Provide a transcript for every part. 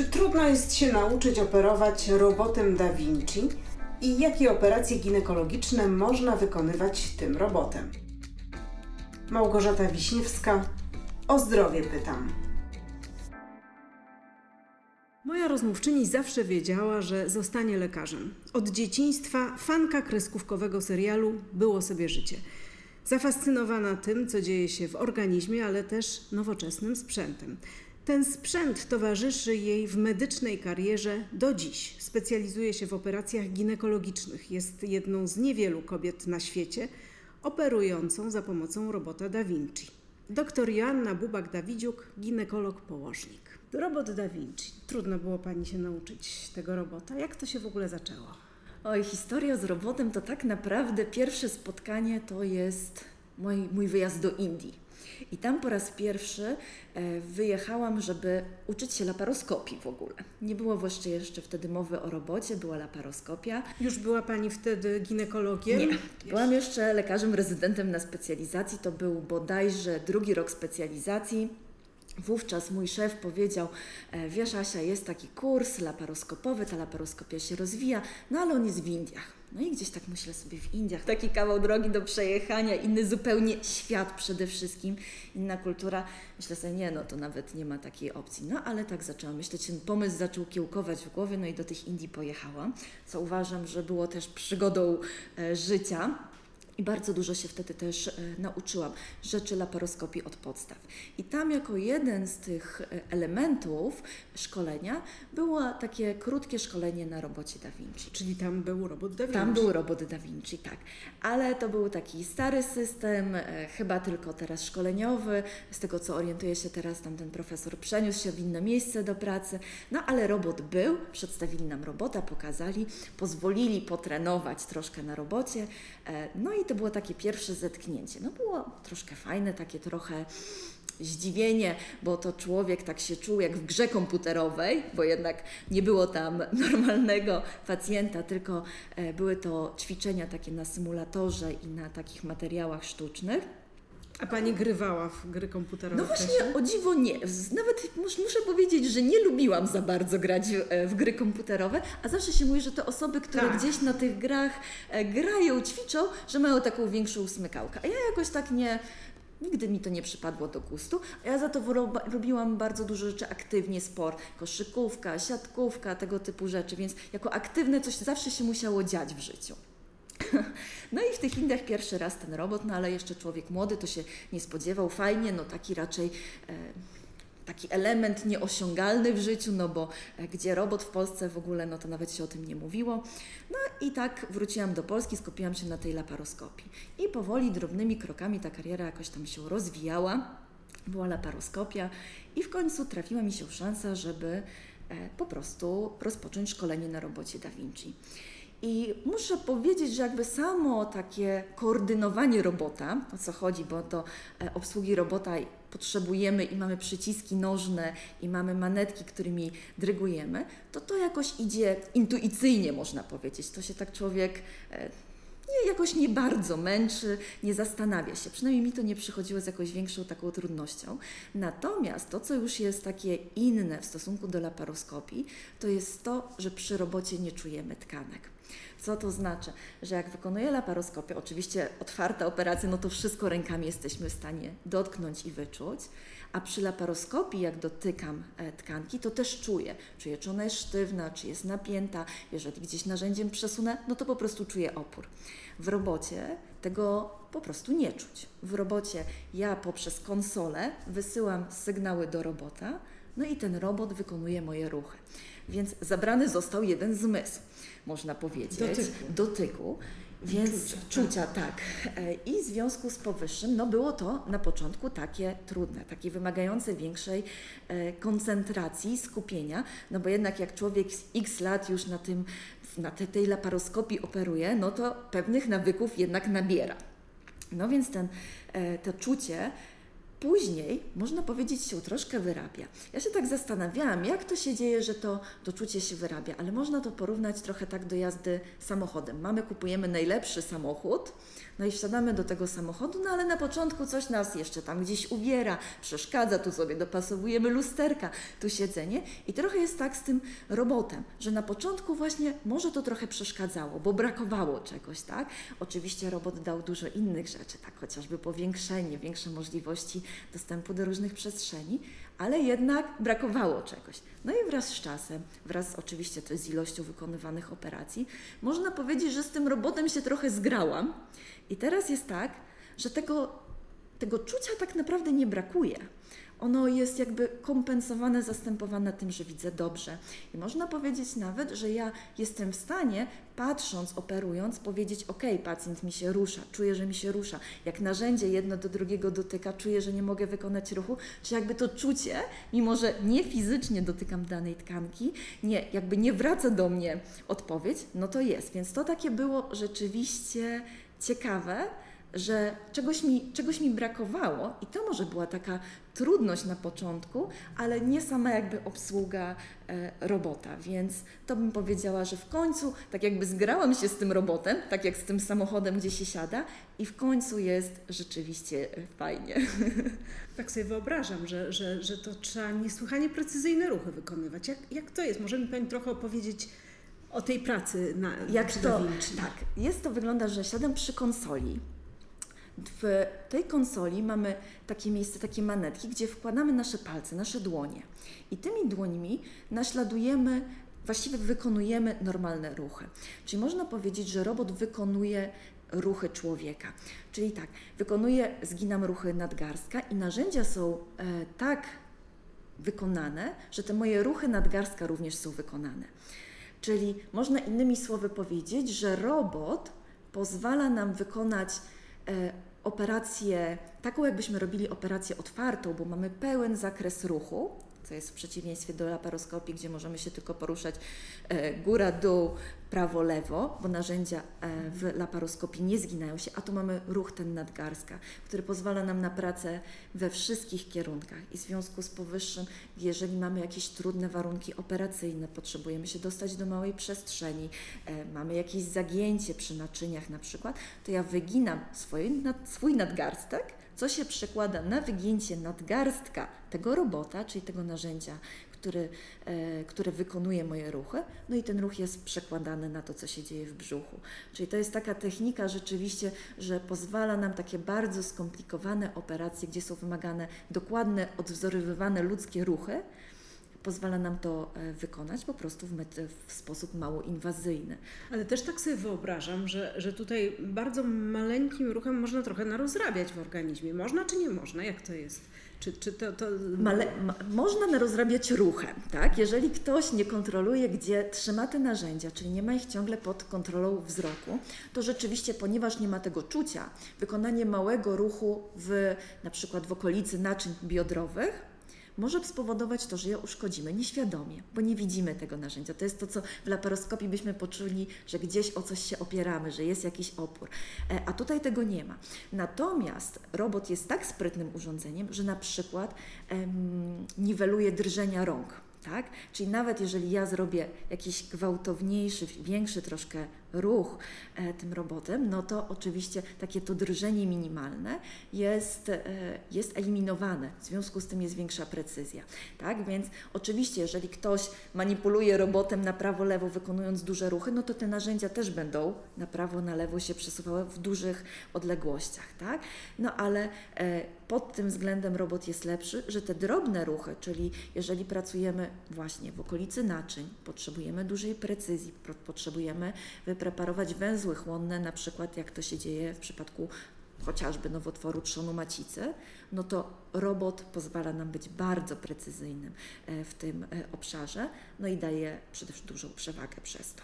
Czy trudno jest się nauczyć operować robotem Da Vinci i jakie operacje ginekologiczne można wykonywać tym robotem? Małgorzata Wiśniewska, o zdrowie pytam. Moja rozmówczyni zawsze wiedziała, że zostanie lekarzem. Od dzieciństwa fanka kreskówkowego serialu Było sobie życie. Zafascynowana tym, co dzieje się w organizmie, ale też nowoczesnym sprzętem. Ten sprzęt towarzyszy jej w medycznej karierze do dziś. Specjalizuje się w operacjach ginekologicznych. Jest jedną z niewielu kobiet na świecie operującą za pomocą robota Da Vinci. Doktor Joanna Bubak-Dawidziuk, ginekolog-położnik. Robot Da Vinci. Trudno było Pani się nauczyć tego robota. Jak to się w ogóle zaczęło? Oj, historia z robotem to tak naprawdę pierwsze spotkanie to jest mój, mój wyjazd do Indii. I tam po raz pierwszy e, wyjechałam, żeby uczyć się laparoskopii w ogóle. Nie było jeszcze, jeszcze wtedy mowy o robocie, była laparoskopia. Już była Pani wtedy ginekologiem? Nie, byłam jeszcze lekarzem rezydentem na specjalizacji. To był bodajże drugi rok specjalizacji. Wówczas mój szef powiedział, e, wiesz Asia, jest taki kurs laparoskopowy, ta laparoskopia się rozwija, no ale on jest w Indiach. No i gdzieś tak myślę sobie w Indiach, taki kawał drogi do przejechania, inny zupełnie świat przede wszystkim, inna kultura. Myślę sobie, nie, no to nawet nie ma takiej opcji. No ale tak zaczęłam myśleć, ten pomysł zaczął kiełkować w głowie, no i do tych Indii pojechałam, co uważam, że było też przygodą e, życia. I bardzo dużo się wtedy też e, nauczyłam rzeczy laparoskopii od podstaw. I tam jako jeden z tych e, elementów szkolenia było takie krótkie szkolenie na robocie Da Vinci. Czyli tam był robot Da Vinci? Tam był robot Da Vinci, tak. Ale to był taki stary system, e, chyba tylko teraz szkoleniowy. Z tego co orientuję się teraz, tam ten profesor przeniósł się w inne miejsce do pracy. No ale robot był, przedstawili nam robota, pokazali, pozwolili potrenować troszkę na robocie. No i to było takie pierwsze zetknięcie. No było troszkę fajne, takie trochę zdziwienie, bo to człowiek tak się czuł jak w grze komputerowej, bo jednak nie było tam normalnego pacjenta, tylko e, były to ćwiczenia takie na symulatorze i na takich materiałach sztucznych. A Pani grywała w gry komputerowe? No właśnie, o dziwo nie. Nawet muszę powiedzieć, że nie lubiłam za bardzo grać e, w gry komputerowe, a zawsze się mówi, że te osoby, które tak. gdzieś na tych grach e, grają, ćwiczą, że mają taką większą usmykałkę. A ja jakoś tak nie, Nigdy mi to nie przypadło do gustu. Ja za to robiłam bardzo dużo rzeczy aktywnie, sport, koszykówka, siatkówka, tego typu rzeczy, więc jako aktywne coś zawsze się musiało dziać w życiu. No i w tych Indiach pierwszy raz ten robot, no ale jeszcze człowiek młody to się nie spodziewał. Fajnie, no taki raczej e, taki element nieosiągalny w życiu, no bo e, gdzie robot w Polsce w ogóle, no to nawet się o tym nie mówiło. No i tak wróciłam do Polski, skupiłam się na tej laparoskopii. I powoli, drobnymi krokami ta kariera jakoś tam się rozwijała. Była laparoskopia i w końcu trafiła mi się szansa, żeby e, po prostu rozpocząć szkolenie na robocie Da Vinci. I muszę powiedzieć, że jakby samo takie koordynowanie robota, o co chodzi, bo do e, obsługi robota potrzebujemy i mamy przyciski nożne i mamy manetki, którymi drygujemy, to to jakoś idzie intuicyjnie, można powiedzieć. To się tak człowiek e, nie, jakoś nie bardzo męczy, nie zastanawia się. Przynajmniej mi to nie przychodziło z jakąś większą taką trudnością. Natomiast to, co już jest takie inne w stosunku do laparoskopii, to jest to, że przy robocie nie czujemy tkanek. Co to znaczy? Że jak wykonuję laparoskopię, oczywiście otwarta operacja, no to wszystko rękami jesteśmy w stanie dotknąć i wyczuć, a przy laparoskopii, jak dotykam e, tkanki, to też czuję. Czuję, czy ona jest sztywna, czy jest napięta. Jeżeli gdzieś narzędziem przesunę, no to po prostu czuję opór. W robocie tego po prostu nie czuć. W robocie ja poprzez konsolę wysyłam sygnały do robota, no i ten robot wykonuje moje ruchy. Więc zabrany został jeden zmysł, można powiedzieć, dotyku. dotyku więc czucia, czucia tak. E, I w związku z powyższym, no było to na początku takie trudne, takie wymagające większej e, koncentracji, skupienia, no bo jednak jak człowiek z x lat już na tym, na tej laparoskopii operuje, no to pewnych nawyków jednak nabiera. No więc ten, e, to czucie później, można powiedzieć, się troszkę wyrabia. Ja się tak zastanawiałam, jak to się dzieje, że to, to czucie się wyrabia, ale można to porównać trochę tak do jazdy samochodem. Mamy, kupujemy najlepszy samochód, no i wsiadamy do tego samochodu, no ale na początku coś nas jeszcze tam gdzieś uwiera, przeszkadza, tu sobie dopasowujemy lusterka, tu siedzenie. I trochę jest tak z tym robotem, że na początku właśnie może to trochę przeszkadzało, bo brakowało czegoś, tak? Oczywiście robot dał dużo innych rzeczy, tak chociażby powiększenie, większe możliwości dostępu do różnych przestrzeni, ale jednak brakowało czegoś. No i wraz z czasem, wraz oczywiście z ilością wykonywanych operacji, można powiedzieć, że z tym robotem się trochę zgrałam. I teraz jest tak, że tego, tego czucia tak naprawdę nie brakuje ono jest jakby kompensowane, zastępowane tym, że widzę dobrze. I można powiedzieć nawet, że ja jestem w stanie, patrząc, operując, powiedzieć: OK, pacjent mi się rusza, czuję, że mi się rusza. Jak narzędzie jedno do drugiego dotyka, czuję, że nie mogę wykonać ruchu, czy jakby to czucie, mimo że nie fizycznie dotykam danej tkanki, nie, jakby nie wraca do mnie odpowiedź, no to jest. Więc to takie było rzeczywiście ciekawe że czegoś mi, czegoś mi brakowało i to może była taka trudność na początku, ale nie sama jakby obsługa e, robota, więc to bym powiedziała, że w końcu tak jakby zgrałam się z tym robotem, tak jak z tym samochodem, gdzie się siada i w końcu jest rzeczywiście fajnie. Tak sobie wyobrażam, że, że, że to trzeba niesłychanie precyzyjne ruchy wykonywać. Jak, jak to jest? Może mi Pani trochę opowiedzieć o tej pracy na Jak to, tak, jest to wygląda, że siadam przy konsoli, w tej konsoli mamy takie miejsce, takie manetki, gdzie wkładamy nasze palce, nasze dłonie. I tymi dłońmi naśladujemy, właściwie wykonujemy normalne ruchy. Czyli można powiedzieć, że robot wykonuje ruchy człowieka. Czyli tak, wykonuje, zginam ruchy nadgarstka i narzędzia są e, tak wykonane, że te moje ruchy nadgarstka również są wykonane. Czyli można innymi słowy powiedzieć, że robot pozwala nam wykonać e, operację, taką jakbyśmy robili operację otwartą, bo mamy pełen zakres ruchu, co jest w przeciwieństwie do laparoskopii, gdzie możemy się tylko poruszać e, góra, dół, prawo, lewo, bo narzędzia e, w laparoskopii nie zginają się, a tu mamy ruch ten nadgarstka, który pozwala nam na pracę we wszystkich kierunkach. I w związku z powyższym, jeżeli mamy jakieś trudne warunki operacyjne, potrzebujemy się dostać do małej przestrzeni, e, mamy jakieś zagięcie przy naczyniach na przykład, to ja wyginam swój, swój nadgarstek, co się przekłada na wygięcie nadgarstka tego robota, czyli tego narzędzia, który, e, które wykonuje moje ruchy, no i ten ruch jest przekładany na to, co się dzieje w brzuchu. Czyli to jest taka technika rzeczywiście, że pozwala nam takie bardzo skomplikowane operacje, gdzie są wymagane dokładne, odwzorowywane ludzkie ruchy, pozwala nam to e, wykonać po prostu w, w, sposób mało inwazyjny. Ale też tak sobie wyobrażam, że, że tutaj bardzo maleńkim ruchem można trochę narozrabiać w organizmie. Można czy nie można? Jak to jest? Czy, czy to, to... Male, ma, można narozrabiać ruchem, tak? Jeżeli ktoś nie kontroluje, gdzie trzyma te narzędzia, czyli nie ma ich ciągle pod kontrolą wzroku, to rzeczywiście, ponieważ nie ma tego czucia, wykonanie małego ruchu w na przykład w okolicy naczyń biodrowych może spowodować to, że je uszkodzimy nieświadomie, bo nie widzimy tego narzędzia. To jest to, co w laparoskopii byśmy poczuli, że gdzieś o coś się opieramy, że jest jakiś opór. E, a tutaj tego nie ma. Natomiast robot jest tak sprytnym urządzeniem, że na przykład em, niweluje drżenia rąk. Tak? Czyli nawet jeżeli ja zrobię jakiś gwałtowniejszy, większy troszkę ruch e, tym robotem, no to oczywiście takie to drżenie minimalne jest, e, jest eliminowane. W związku z tym jest większa precyzja. Tak? Więc oczywiście, jeżeli ktoś manipuluje robotem na prawo, lewo, wykonując duże ruchy, no to te narzędzia też będą na prawo, na lewo się przesuwały w dużych odległościach. Tak? No ale e, pod tym względem robot jest lepszy, że te drobne ruchy, czyli jeżeli pracujemy właśnie w okolicy naczyń, potrzebujemy dużej precyzji, potrzebujemy wypreparować węzły chłonne, na przykład jak to się dzieje w przypadku chociażby nowotworu trzonu macicy, no to robot pozwala nam być bardzo precyzyjnym e, w tym e, obszarze, no i daje przede wszystkim dużą przewagę przez to.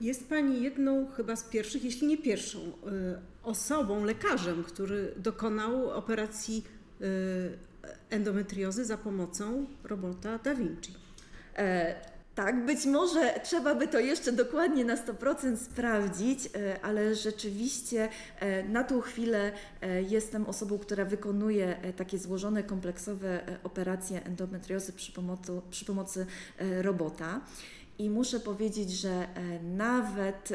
Jest Pani jedną chyba z pierwszych, jeśli nie pierwszą e, osobą, lekarzem, który dokonał operacji endometriozy za pomocą robota Da Vinci. Tak, być może trzeba by to jeszcze dokładnie na 100% sprawdzić, e, ale rzeczywiście e, na tą chwilę e, jestem osobą, która wykonuje takie złożone, kompleksowe operacje endometriozy przy pomocy, przy pomocy robota. I muszę powiedzieć, że nawet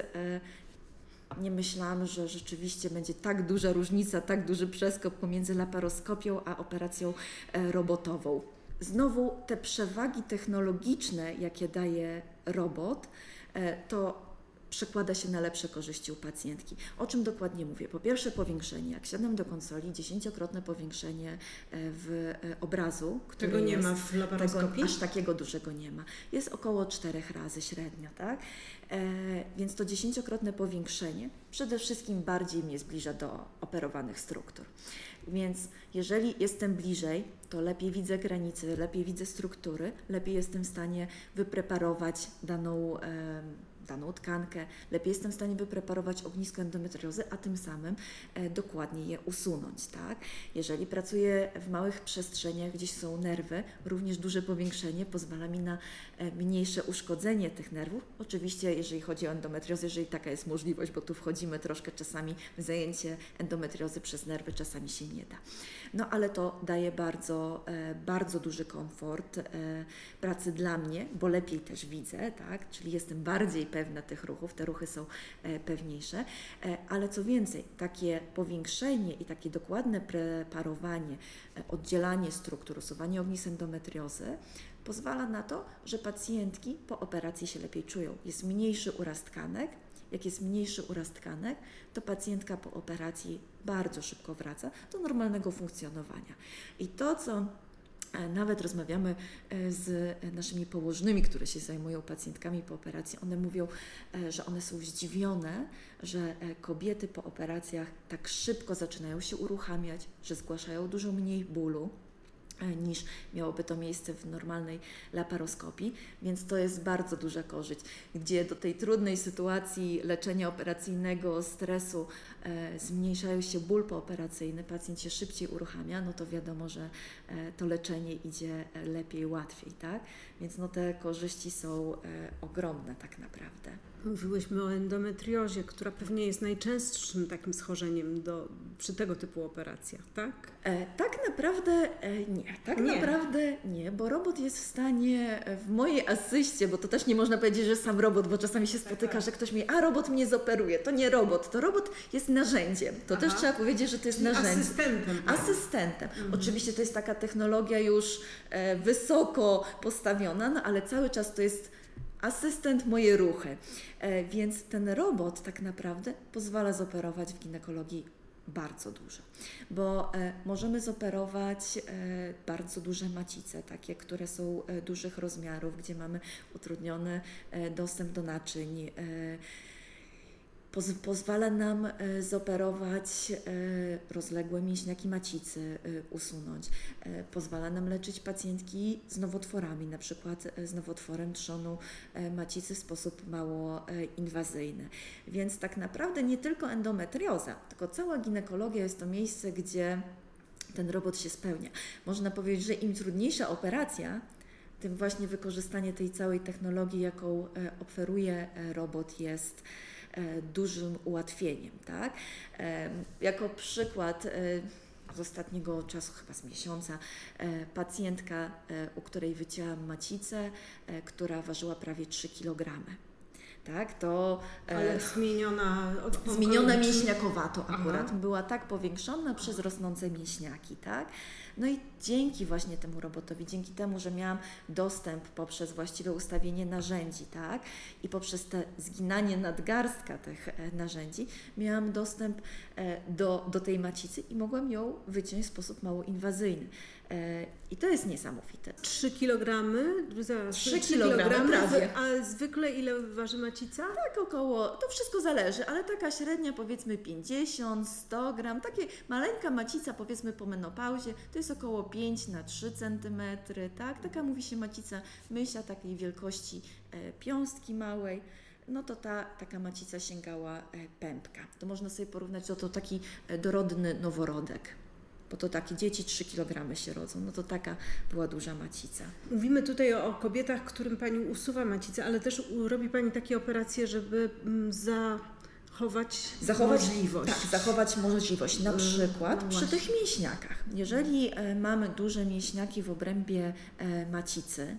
nie myślałam, że rzeczywiście będzie tak duża różnica, tak duży przeskok pomiędzy laparoskopią a operacją robotową. Znowu te przewagi technologiczne, jakie daje robot, e, to przekłada się na lepsze korzyści u pacjentki. O czym dokładnie mówię? Po pierwsze powiększenie. Jak siadam do konsoli, dziesięciokrotne powiększenie e, w e, obrazu. Tego nie jest, ma w laparoskopii? Tego, aż takiego dużego nie ma. Jest około czterech razy średnio, tak? E, więc to dziesięciokrotne powiększenie przede wszystkim bardziej mnie zbliża do operowanych struktur. Więc jeżeli jestem bliżej, to lepiej widzę granice, lepiej widzę struktury, lepiej jestem w stanie wypreparować daną. E, daną tkankę, lepiej jestem w stanie wypreparować ognisko endometriozy, a tym samym e, dokładnie je usunąć. Tak? Jeżeli pracuję w małych przestrzeniach, gdzieś są nerwy, również duże powiększenie pozwala mi na e, mniejsze uszkodzenie tych nerwów. Oczywiście, jeżeli chodzi o endometriozę, jeżeli taka jest możliwość, bo tu wchodzimy troszkę czasami w zajęcie endometriozy przez nerwy, czasami się nie da. No ale to daje bardzo, e, bardzo duży komfort pracy dla mnie, bo lepiej też widzę, tak? czyli jestem bardziej pewna tych ruchów, te ruchy są e, pewniejsze, ale co więcej, takie powiększenie i takie dokładne preparowanie, oddzielanie struktur, usuwanie ognisk endometriozy pozwala na to, że pacjentki po operacji się lepiej czują. Jest mniejszy uraz tkanek, jak jest mniejszy uraz tkanek, to pacjentka po operacji bardzo szybko wraca do normalnego funkcjonowania. I to, co e, nawet rozmawiamy e, z naszymi położnymi, które się zajmują pacjentkami po operacji. One mówią, e, że one są zdziwione, że kobiety po operacjach tak szybko zaczynają się uruchamiać, że zgłaszają dużo mniej bólu niż miałoby to miejsce w normalnej laparoskopii, więc to jest bardzo duża korzyść, gdzie do tej trudnej sytuacji leczenia operacyjnego, stresu e, zmniejszają się ból pooperacyjny, pacjent się szybciej uruchamia, no to wiadomo, że e, to leczenie idzie lepiej, łatwiej, tak? Więc no te korzyści są e, ogromne tak naprawdę. Mówiłyśmy o endometriozie, która pewnie jest najczęstszym takim schorzeniem do, przy tego typu operacjach, tak? E, tak naprawdę e, nie. Tak nie. naprawdę nie, bo robot jest w stanie e, w mojej asyście, bo to też nie można powiedzieć, że sam robot, bo czasami się spotyka, tak. że ktoś mi, a robot mnie zoperuje. To nie robot, to robot jest narzędziem. To Aha. też trzeba powiedzieć, że to jest Czyli narzędzie. Asystentem. Tak. Asystentem. Mhm. Oczywiście to jest taka technologia już e, wysoko postawiona, no ale cały czas to jest asystent moje ruchy. E, więc ten robot tak naprawdę pozwala zoperować w ginekologii bardzo dużo, bo e, możemy zoperować e, bardzo duże macice, takie, które są dużych rozmiarów, gdzie mamy utrudniony dostęp do naczyń poz pozwala nam e, zoperować e, rozległe mięśniaki macicy, e, usunąć. Pozwala nam leczyć pacjentki z nowotworami, na przykład z nowotworem trzonu macicy w sposób mało inwazyjny. Więc tak naprawdę nie tylko endometrioza, tylko cała ginekologia jest to miejsce, gdzie ten robot się spełnia. Można powiedzieć, że im trudniejsza operacja, tym właśnie wykorzystanie tej całej technologii, jaką oferuje robot, jest dużym ułatwieniem. Tak? E, jako przykład e, z ostatniego czasu, chyba z miesiąca, pacjentka, u której wycięłam macicę, która ważyła prawie 3 kg. Tak, to Ale zmieniona zmieniona mięśniakowato akurat Aha. była tak powiększona przez rosnące mięśniaki, tak? No i dzięki właśnie temu robotowi, dzięki temu, że miałam dostęp poprzez właściwe ustawienie narzędzi, tak, i poprzez te zginanie nadgarstka tych e, narzędzi, miałam dostęp e, do, do tej macicy i mogłam ją wyciąć w sposób mało inwazyjny. E, I to jest niesamowite. 3 kg? Zaraz, 3 kg prawie. A zwykle ile waży macica? Tak, około, to wszystko zależy, ale taka średnia powiedzmy 50, 100 gram, takie maleńka macica powiedzmy po menopauzie, to jest około 5 na 3 cm, tak? Taka mówi się macica mysia takiej wielkości e, piąstki małej no to ta taka macica sięgała e, pępka. To można sobie porównać, że to taki dorodny noworodek. bo to takie dzieci 3 kg się rodzą, no to taka była duża macica. Mówimy tutaj o, kobietach, którym Pani usuwa macicę, ale też robi Pani takie operacje, żeby mm, zachować, Zachować możliwość. Tak, zachować możliwość. Na Mm, przykład no przy tych mięśniakach. Jeżeli e, mamy duże mięśniaki w obrębie e, macicy,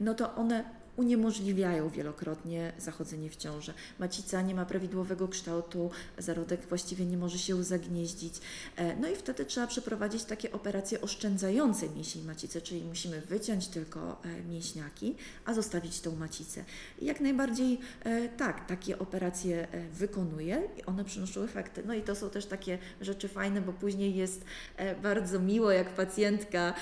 no to one uniemożliwiają wielokrotnie zachodzenie w ciąży. Macica nie ma prawidłowego kształtu, zarodek właściwie nie może się zagnieździć. E, No i wtedy trzeba przeprowadzić takie operacje oszczędzające mięsień macicy, czyli musimy wyciąć tylko e, mięśniaki, a zostawić tą macicę. I jak najbardziej e, tak, takie operacje wykonuję i one przynoszą efekty. No i to są też takie rzeczy fajne, bo później jest bardzo miło, jak pacjentka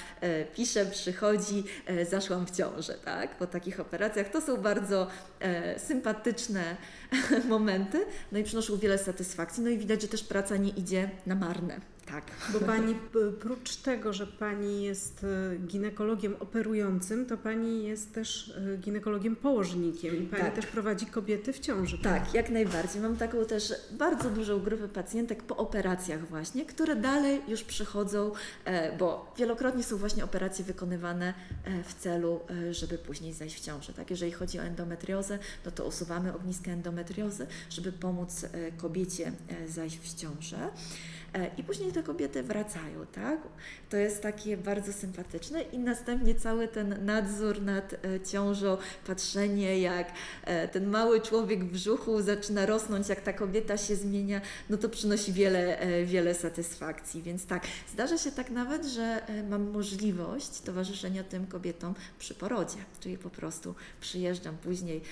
pisze, przychodzi, zaszłam w ciążę, tak? Po takich operacjach to są bardzo e, sympatyczne momenty, no i przynoszą wiele satysfakcji, no i widać, że też praca nie idzie na marne. Tak. Bo Pani, prócz tego, że Pani jest e, ginekologiem operującym, to Pani jest też e, ginekologiem położnikiem i Pani Tak. też prowadzi kobiety w ciąży. Tak, jak najbardziej. Mam taką też bardzo dużą grupę pacjentek po operacjach właśnie, które dalej już przychodzą, e, bo wielokrotnie są właśnie operacje wykonywane w celu, żeby później zajść w ciążę. Tak? Jeżeli chodzi o endometriozę, no to usuwamy ogniska endometriozy, żeby pomóc kobiecie zajść w ciążę. E, I później te kobiety wracają, tak? To jest takie bardzo sympatyczne i następnie cały ten nadzór nad e, ciążą, patrzenie jak e, ten mały człowiek w brzuchu zaczyna rosnąć, jak ta kobieta się zmienia, no to przynosi wiele, wiele satysfakcji. Więc tak, zdarza się tak nawet, że mam możliwość towarzyszenia tym kobietom przy porodzie, czyli po prostu przyjeżdżam później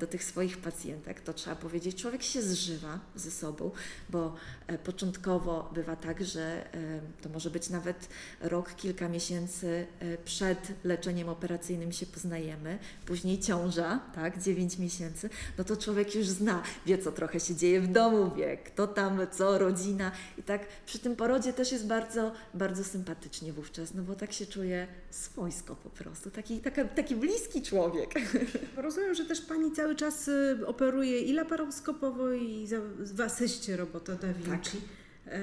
do tych swoich pacjentek, to trzeba powiedzieć, człowiek się zżywa ze sobą, bo początkowo bywa tak, że e, to może być nawet rok, kilka miesięcy e, przed leczeniem operacyjnym się poznajemy, później ciąża, tak, 9 miesięcy, no to człowiek już zna, wie co trochę się dzieje w domu, wie kto tam, co, rodzina i tak przy tym porodzie też jest bardzo, bardzo sympatycznie wówczas, no bo tak się czuje swojsko po prostu, taki, taka, taki bliski człowiek. Rozumiem, że też Pani cały czas y, operuje i laparoskopowo i w asyście robota Da Vinci. Tak. E,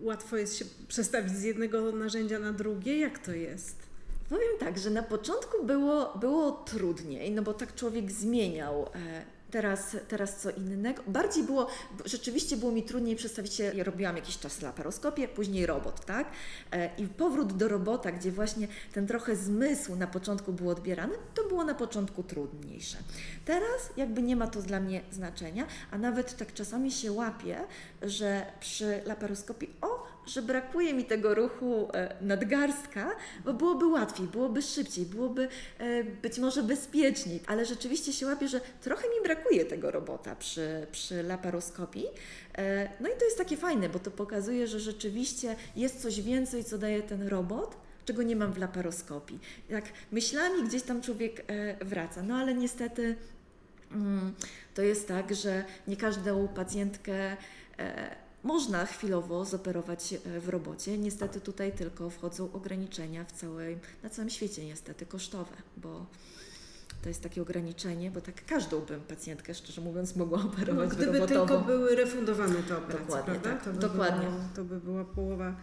łatwo jest się przestawić z jednego narzędzia na drugie. Jak to jest? Powiem tak, że na początku było, było trudniej, no bo tak człowiek zmieniał. Teraz, teraz co innego. Bardziej było, rzeczywiście było mi trudniej przedstawić się, ja robiłam jakiś czas laparoskopię, później robot, tak? E, I powrót do robota, gdzie właśnie ten trochę zmysł na początku był odbierany, to było na początku trudniejsze. Teraz jakby nie ma to dla mnie znaczenia, a nawet tak czasami się łapię, że przy laparoskopii, o, że brakuje mi tego ruchu e, nadgarstka, bo byłoby łatwiej, byłoby szybciej, byłoby e, być może bezpieczniej, ale rzeczywiście się łapię, że trochę mi brakuje tego robota przy, przy laparoskopii. E, no i to jest takie fajne, bo to pokazuje, że rzeczywiście jest coś więcej, co daje ten robot, czego nie mam w laparoskopii. Jak myślami gdzieś tam człowiek wraca, no ale niestety mm, to jest tak, że nie każdą pacjentkę można chwilowo zoperować e, w robocie. Niestety tutaj tylko wchodzą ograniczenia w całej, na całym świecie niestety kosztowe, bo to jest takie ograniczenie, bo tak każdą bym pacjentkę, szczerze mówiąc, mogła No, operować gdyby robotowo. tylko były refundowane te operacje, Dokładnie prawda? tak, to by dokładnie. Było, to by była połowa.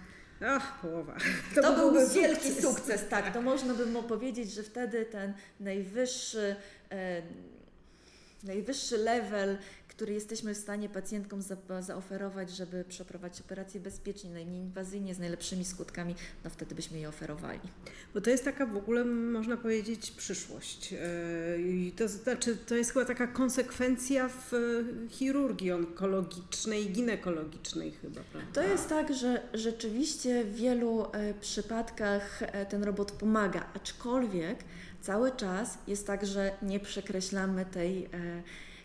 Ach, połowa. To, by był byłby wielki sukces, tak. To można by mu powiedzieć, że wtedy ten najwyższy, e, najwyższy level, który jesteśmy w stanie pacjentkom za, zaoferować, żeby przeprowadzić operację bezpiecznie, najmniej inwazyjnie, z najlepszymi skutkami, no wtedy byśmy je oferowali. Bo to jest taka w ogóle, można powiedzieć, przyszłość. Yy, to znaczy, to jest chyba taka konsekwencja w chirurgii onkologicznej, ginekologicznej chyba, prawda? To jest tak, że rzeczywiście w wielu e, przypadkach e, ten robot pomaga, aczkolwiek cały czas jest tak, że nie przekreślamy tej e,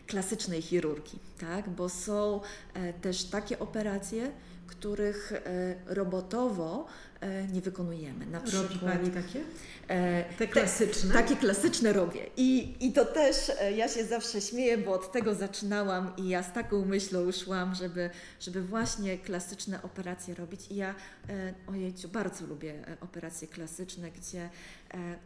klasycznej chirurgii, tak? bo są e, też takie operacje, których e, robotowo nie wykonujemy. Na Robi przykład, Pani takie? Te klasyczne? takie klasyczne robię. I, I to też ja się zawsze śmieję, bo od tego zaczynałam i ja z taką myślą szłam, żeby, żeby właśnie klasyczne operacje robić. I ja, ojejciu, bardzo lubię operacje klasyczne, gdzie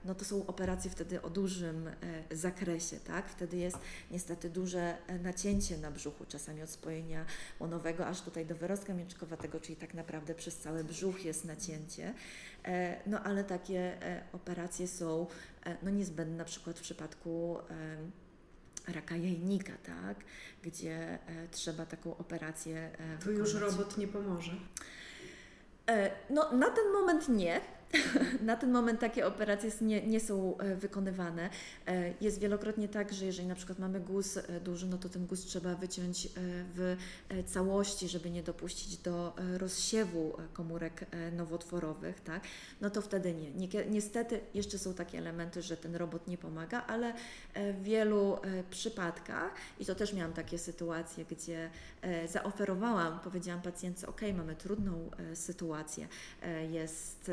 no to są operacje wtedy o dużym e, zakresie, tak? Wtedy jest niestety duże e, nacięcie na brzuchu, czasami od spojenia łonowego aż tutaj do wyrostka mięczkowatego, czyli tak naprawdę przez cały brzuch jest nacięcie. E, No ale takie e, operacje są e, no, niezbędne na przykład w przypadku e, raka jajnika, tak? gdzie e, trzeba taką operację e, Tu już robot nie pomoże. E, No, na ten moment nie. Na ten moment takie operacje nie, nie są e, wykonywane. E, Jest wielokrotnie tak, że jeżeli na przykład mamy guz e, duży, no to ten guz trzeba wyciąć w całości, żeby nie dopuścić do rozsiewu komórek nowotworowych, tak? No to wtedy nie. Niestety jeszcze są takie elementy, że ten robot nie pomaga, ale w wielu przypadkach, i to też miałam takie sytuacje, gdzie zaoferowałam, powiedziałam pacjentce, ok, mamy trudną sytuację, jest,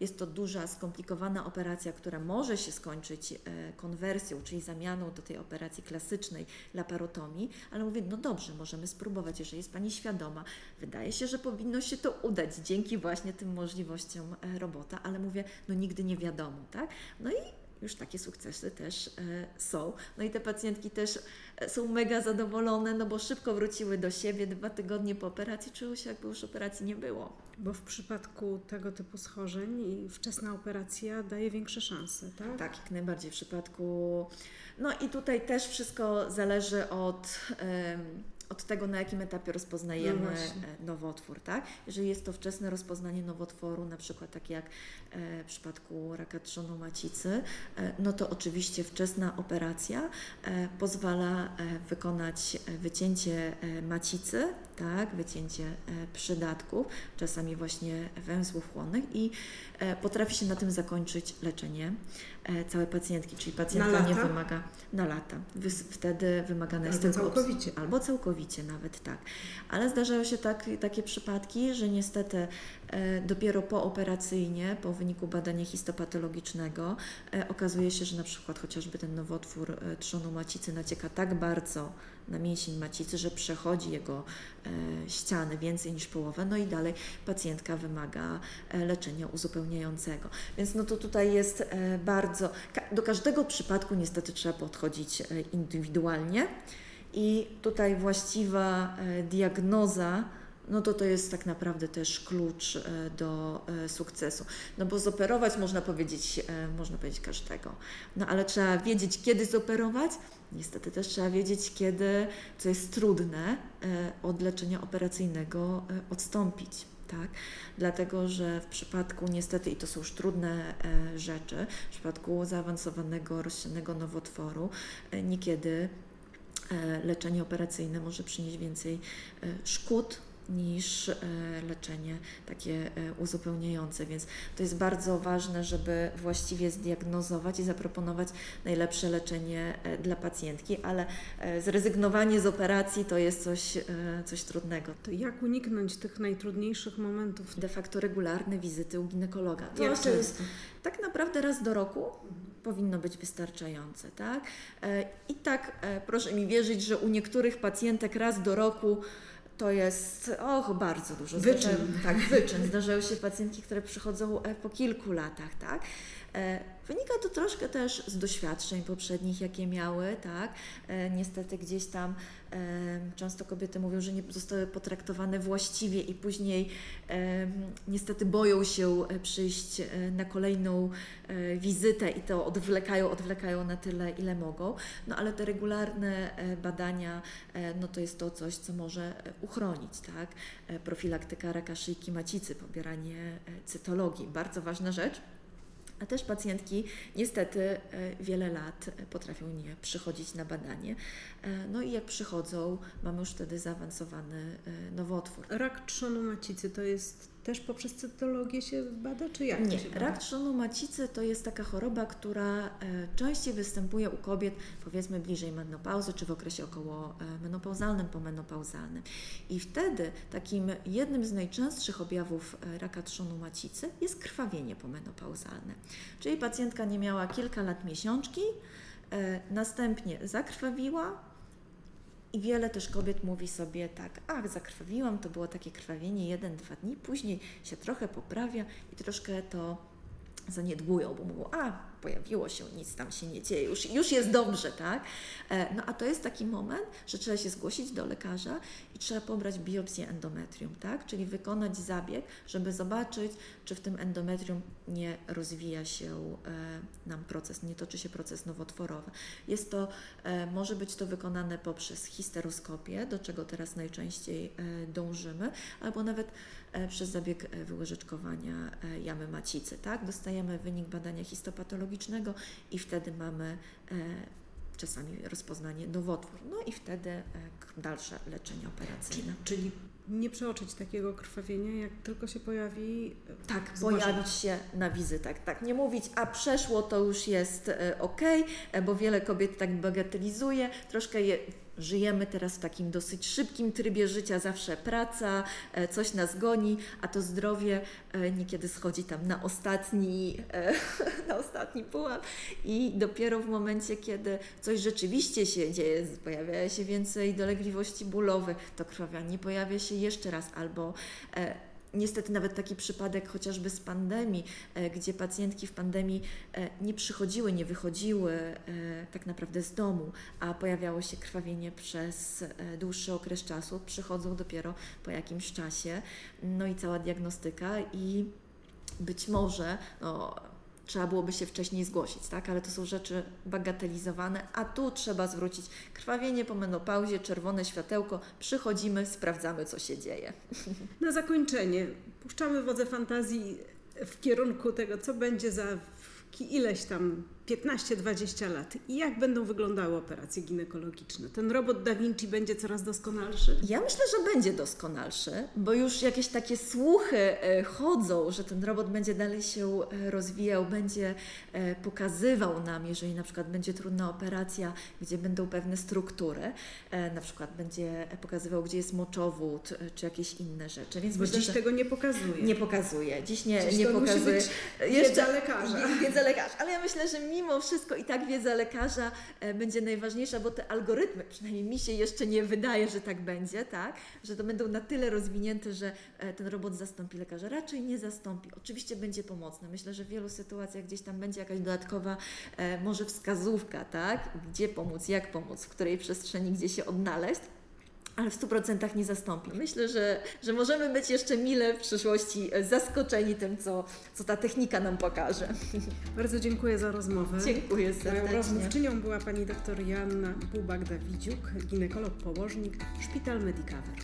jest to duża, skomplikowana operacja, która może się skończyć e, konwersją, czyli zamianą do tej operacji klasycznej laparotomii, ale mówię, no dobrze, możemy spróbować, jeżeli jest Pani świadoma. Wydaje się, że powinno się to udać dzięki właśnie tym możliwościom e, robota, ale mówię, no nigdy nie wiadomo, tak? No i już takie sukcesy też e, są. No i te pacjentki też e, są mega zadowolone, no bo szybko wróciły do siebie, dwa tygodnie po operacji czuły się jakby już operacji nie było. Bo w przypadku tego typu schorzeń wczesna operacja daje większe szanse, tak? Tak, jak najbardziej w przypadku. No i tutaj też wszystko zależy od, od tego, na jakim etapie rozpoznajemy No e, nowotwór, tak? Jeżeli jest to wczesne rozpoznanie nowotworu, na przykład takie jak e, w przypadku raka trzonu macicy, e, no to oczywiście wczesna operacja pozwala wykonać wycięcie macicy, tak, wycięcie e, przydatków, czasami właśnie węzłów chłonnych i e, potrafi się na tym zakończyć leczenie e, całej pacjentki, czyli pacjentka nie wymaga na lata. Wtedy wymagana jest Albo tylko całkowicie. Albo całkowicie nawet tak. Ale zdarzają się tak, takie przypadki, że niestety dopiero pooperacyjnie, po wyniku badania histopatologicznego, okazuje się, że na przykład chociażby ten nowotwór trzonu macicy nacieka tak bardzo na mięsień macicy, że przechodzi jego e, ściany więcej niż połowę, no i dalej pacjentka wymaga e, leczenia uzupełniającego. Więc no to tutaj jest e, bardzo, do każdego przypadku niestety trzeba podchodzić indywidualnie i tutaj właściwa diagnoza no to to jest tak naprawdę też klucz e, do e, sukcesu. No bo zoperować można powiedzieć, e, można powiedzieć każdego. No ale trzeba wiedzieć, kiedy zoperować. Niestety też trzeba wiedzieć, kiedy, co jest trudne, od leczenia operacyjnego odstąpić. Tak? Dlatego, że w przypadku niestety, i to są już trudne e, rzeczy, w przypadku zaawansowanego, rozsianego nowotworu, e, niekiedy e, leczenie operacyjne może przynieść więcej szkód niż e, leczenie takie e, uzupełniające, więc to jest bardzo ważne, żeby właściwie zdiagnozować i zaproponować najlepsze leczenie e, dla pacjentki, ale zrezygnowanie z operacji to jest coś, coś trudnego. To jak uniknąć tych najtrudniejszych momentów? De facto regularne wizyty u ginekologa. To Jak jest tak naprawdę raz do roku powinno być wystarczające, tak? I tak proszę mi wierzyć, że u niektórych pacjentek raz do roku to jest, och, bardzo dużo. Wyczyn. Zdarzają- Tak, wyczyn. Zdarzają się pacjentki, które przychodzą e, po kilku latach, tak? Wynika to troszkę też z doświadczeń poprzednich, jakie miały, tak? E, Niestety gdzieś tam często kobiety mówią, że nie zostały potraktowane właściwie i później niestety boją się e, przyjść e, na kolejną wizytę i to odwlekają, odwlekają na tyle, ile mogą. No ale te regularne badania, no to jest to coś, co może uchronić, tak? Profilaktyka raka szyjki macicy, pobieranie cytologii, bardzo ważna rzecz. A też pacjentki niestety e, wiele lat e, potrafią nie przychodzić na badanie. E, No i jak przychodzą, mamy już wtedy zaawansowany nowotwór. Rak trzonu macicy to jest też poprzez cytologię się bada, czy jak Nie, rak trzonu macicy to jest taka choroba, która e, częściej występuje u kobiet powiedzmy bliżej menopauzy, czy w okresie około e, menopauzalnym, pomenopauzalnym. I wtedy takim jednym z najczęstszych objawów e, raka trzonu macicy jest krwawienie pomenopauzalne. Czyli pacjentka nie miała kilka lat miesiączki, następnie zakrwawiła, i wiele też kobiet mówi sobie tak, ach, zakrwawiłam, to było takie krwawienie jeden, dwa dni, później się trochę poprawia i troszkę to zaniedbują, bo mówią, a pojawiło się, nic tam się nie dzieje, już, już jest dobrze, tak? E, No a to jest taki moment, że trzeba się zgłosić do lekarza i trzeba pobrać biopsję endometrium, tak? Czyli wykonać zabieg, żeby zobaczyć, czy w tym endometrium nie rozwija się e, nam proces, nie toczy się proces nowotworowy. Jest to, e, może być to wykonane poprzez histeroskopię, do czego teraz najczęściej dążymy, albo nawet przez zabieg wyłyżeczkowania e, jamy macicy, tak? Dostajemy wynik badania histopatologicznego i wtedy mamy e, czasami rozpoznanie nowotwór. No i wtedy e, dalsze leczenie operacyjne. Czyli nie przeoczyć takiego krwawienia, jak tylko się pojawi. Tak, zgłaszać. pojawić się na wizytach. Tak, nie mówić, a przeszło to już jest e, ok, e, bo wiele kobiet tak bagatelizuje. Troszkę je, żyjemy teraz w takim dosyć szybkim trybie życia, zawsze praca, e, coś nas goni, a to zdrowie e, niekiedy schodzi tam na ostatni, e, na ostatni pułap i dopiero w momencie, kiedy coś rzeczywiście się dzieje, pojawia się więcej dolegliwości bólowych, to krwawienie pojawia się jeszcze raz albo Niestety nawet taki przypadek chociażby z pandemii, e, gdzie pacjentki w pandemii e, nie przychodziły, nie wychodziły e, tak naprawdę z domu, a pojawiało się krwawienie przez dłuższy okres czasu, przychodzą dopiero po jakimś czasie, no i cała diagnostyka i być może no, trzeba byłoby się wcześniej zgłosić, tak? ale to są rzeczy bagatelizowane, a tu trzeba zwrócić krwawienie po menopauzie, czerwone światełko, przychodzimy, sprawdzamy co się dzieje. Na zakończenie puszczamy wodze fantazji w kierunku tego, co będzie za ileś tam 15-20 lat i jak będą wyglądały operacje ginekologiczne. Ten robot Da Vinci będzie coraz doskonalszy. Ja myślę, że będzie doskonalszy, bo już jakieś takie słuchy e, chodzą, że ten robot będzie dalej się e, rozwijał, będzie e, pokazywał nam, jeżeli na przykład będzie trudna operacja, gdzie będą pewne struktury, na przykład będzie pokazywał, gdzie jest moczowód, czy jakieś inne rzeczy. Więc Bo myślę, dziś że tego nie pokazuje. nie pokazuje. Dziś nie, Dziś nie pokazuje. być wiedza lekarza. Wie- Wiedza lekarza. Ale ja myślę, że mimo wszystko i tak wiedza lekarza e, będzie najważniejsza, bo te algorytmy, przynajmniej mi się jeszcze nie wydaje, że tak będzie, tak? Że to będą na tyle rozwinięte, że e, ten robot zastąpi lekarza. Raczej nie zastąpi. Oczywiście będzie pomocny. Myślę, że w wielu sytuacjach gdzieś tam będzie jakaś dodatkowa e, może wskazówka, tak? Gdzie pomóc, jak pomóc, w której przestrzeni, gdzie się odnaleźć ale w 100% nie zastąpi. Myślę, że, że możemy być jeszcze mile w przyszłości e, zaskoczeni tym, co, co ta technika nam pokaże. Bardzo dziękuję za rozmowę. Dziękuję Moją serdecznie. rozmówczynią była pani dr Joanna Bubak-Dawidziuk, ginekolog położnik, Szpital Medicover.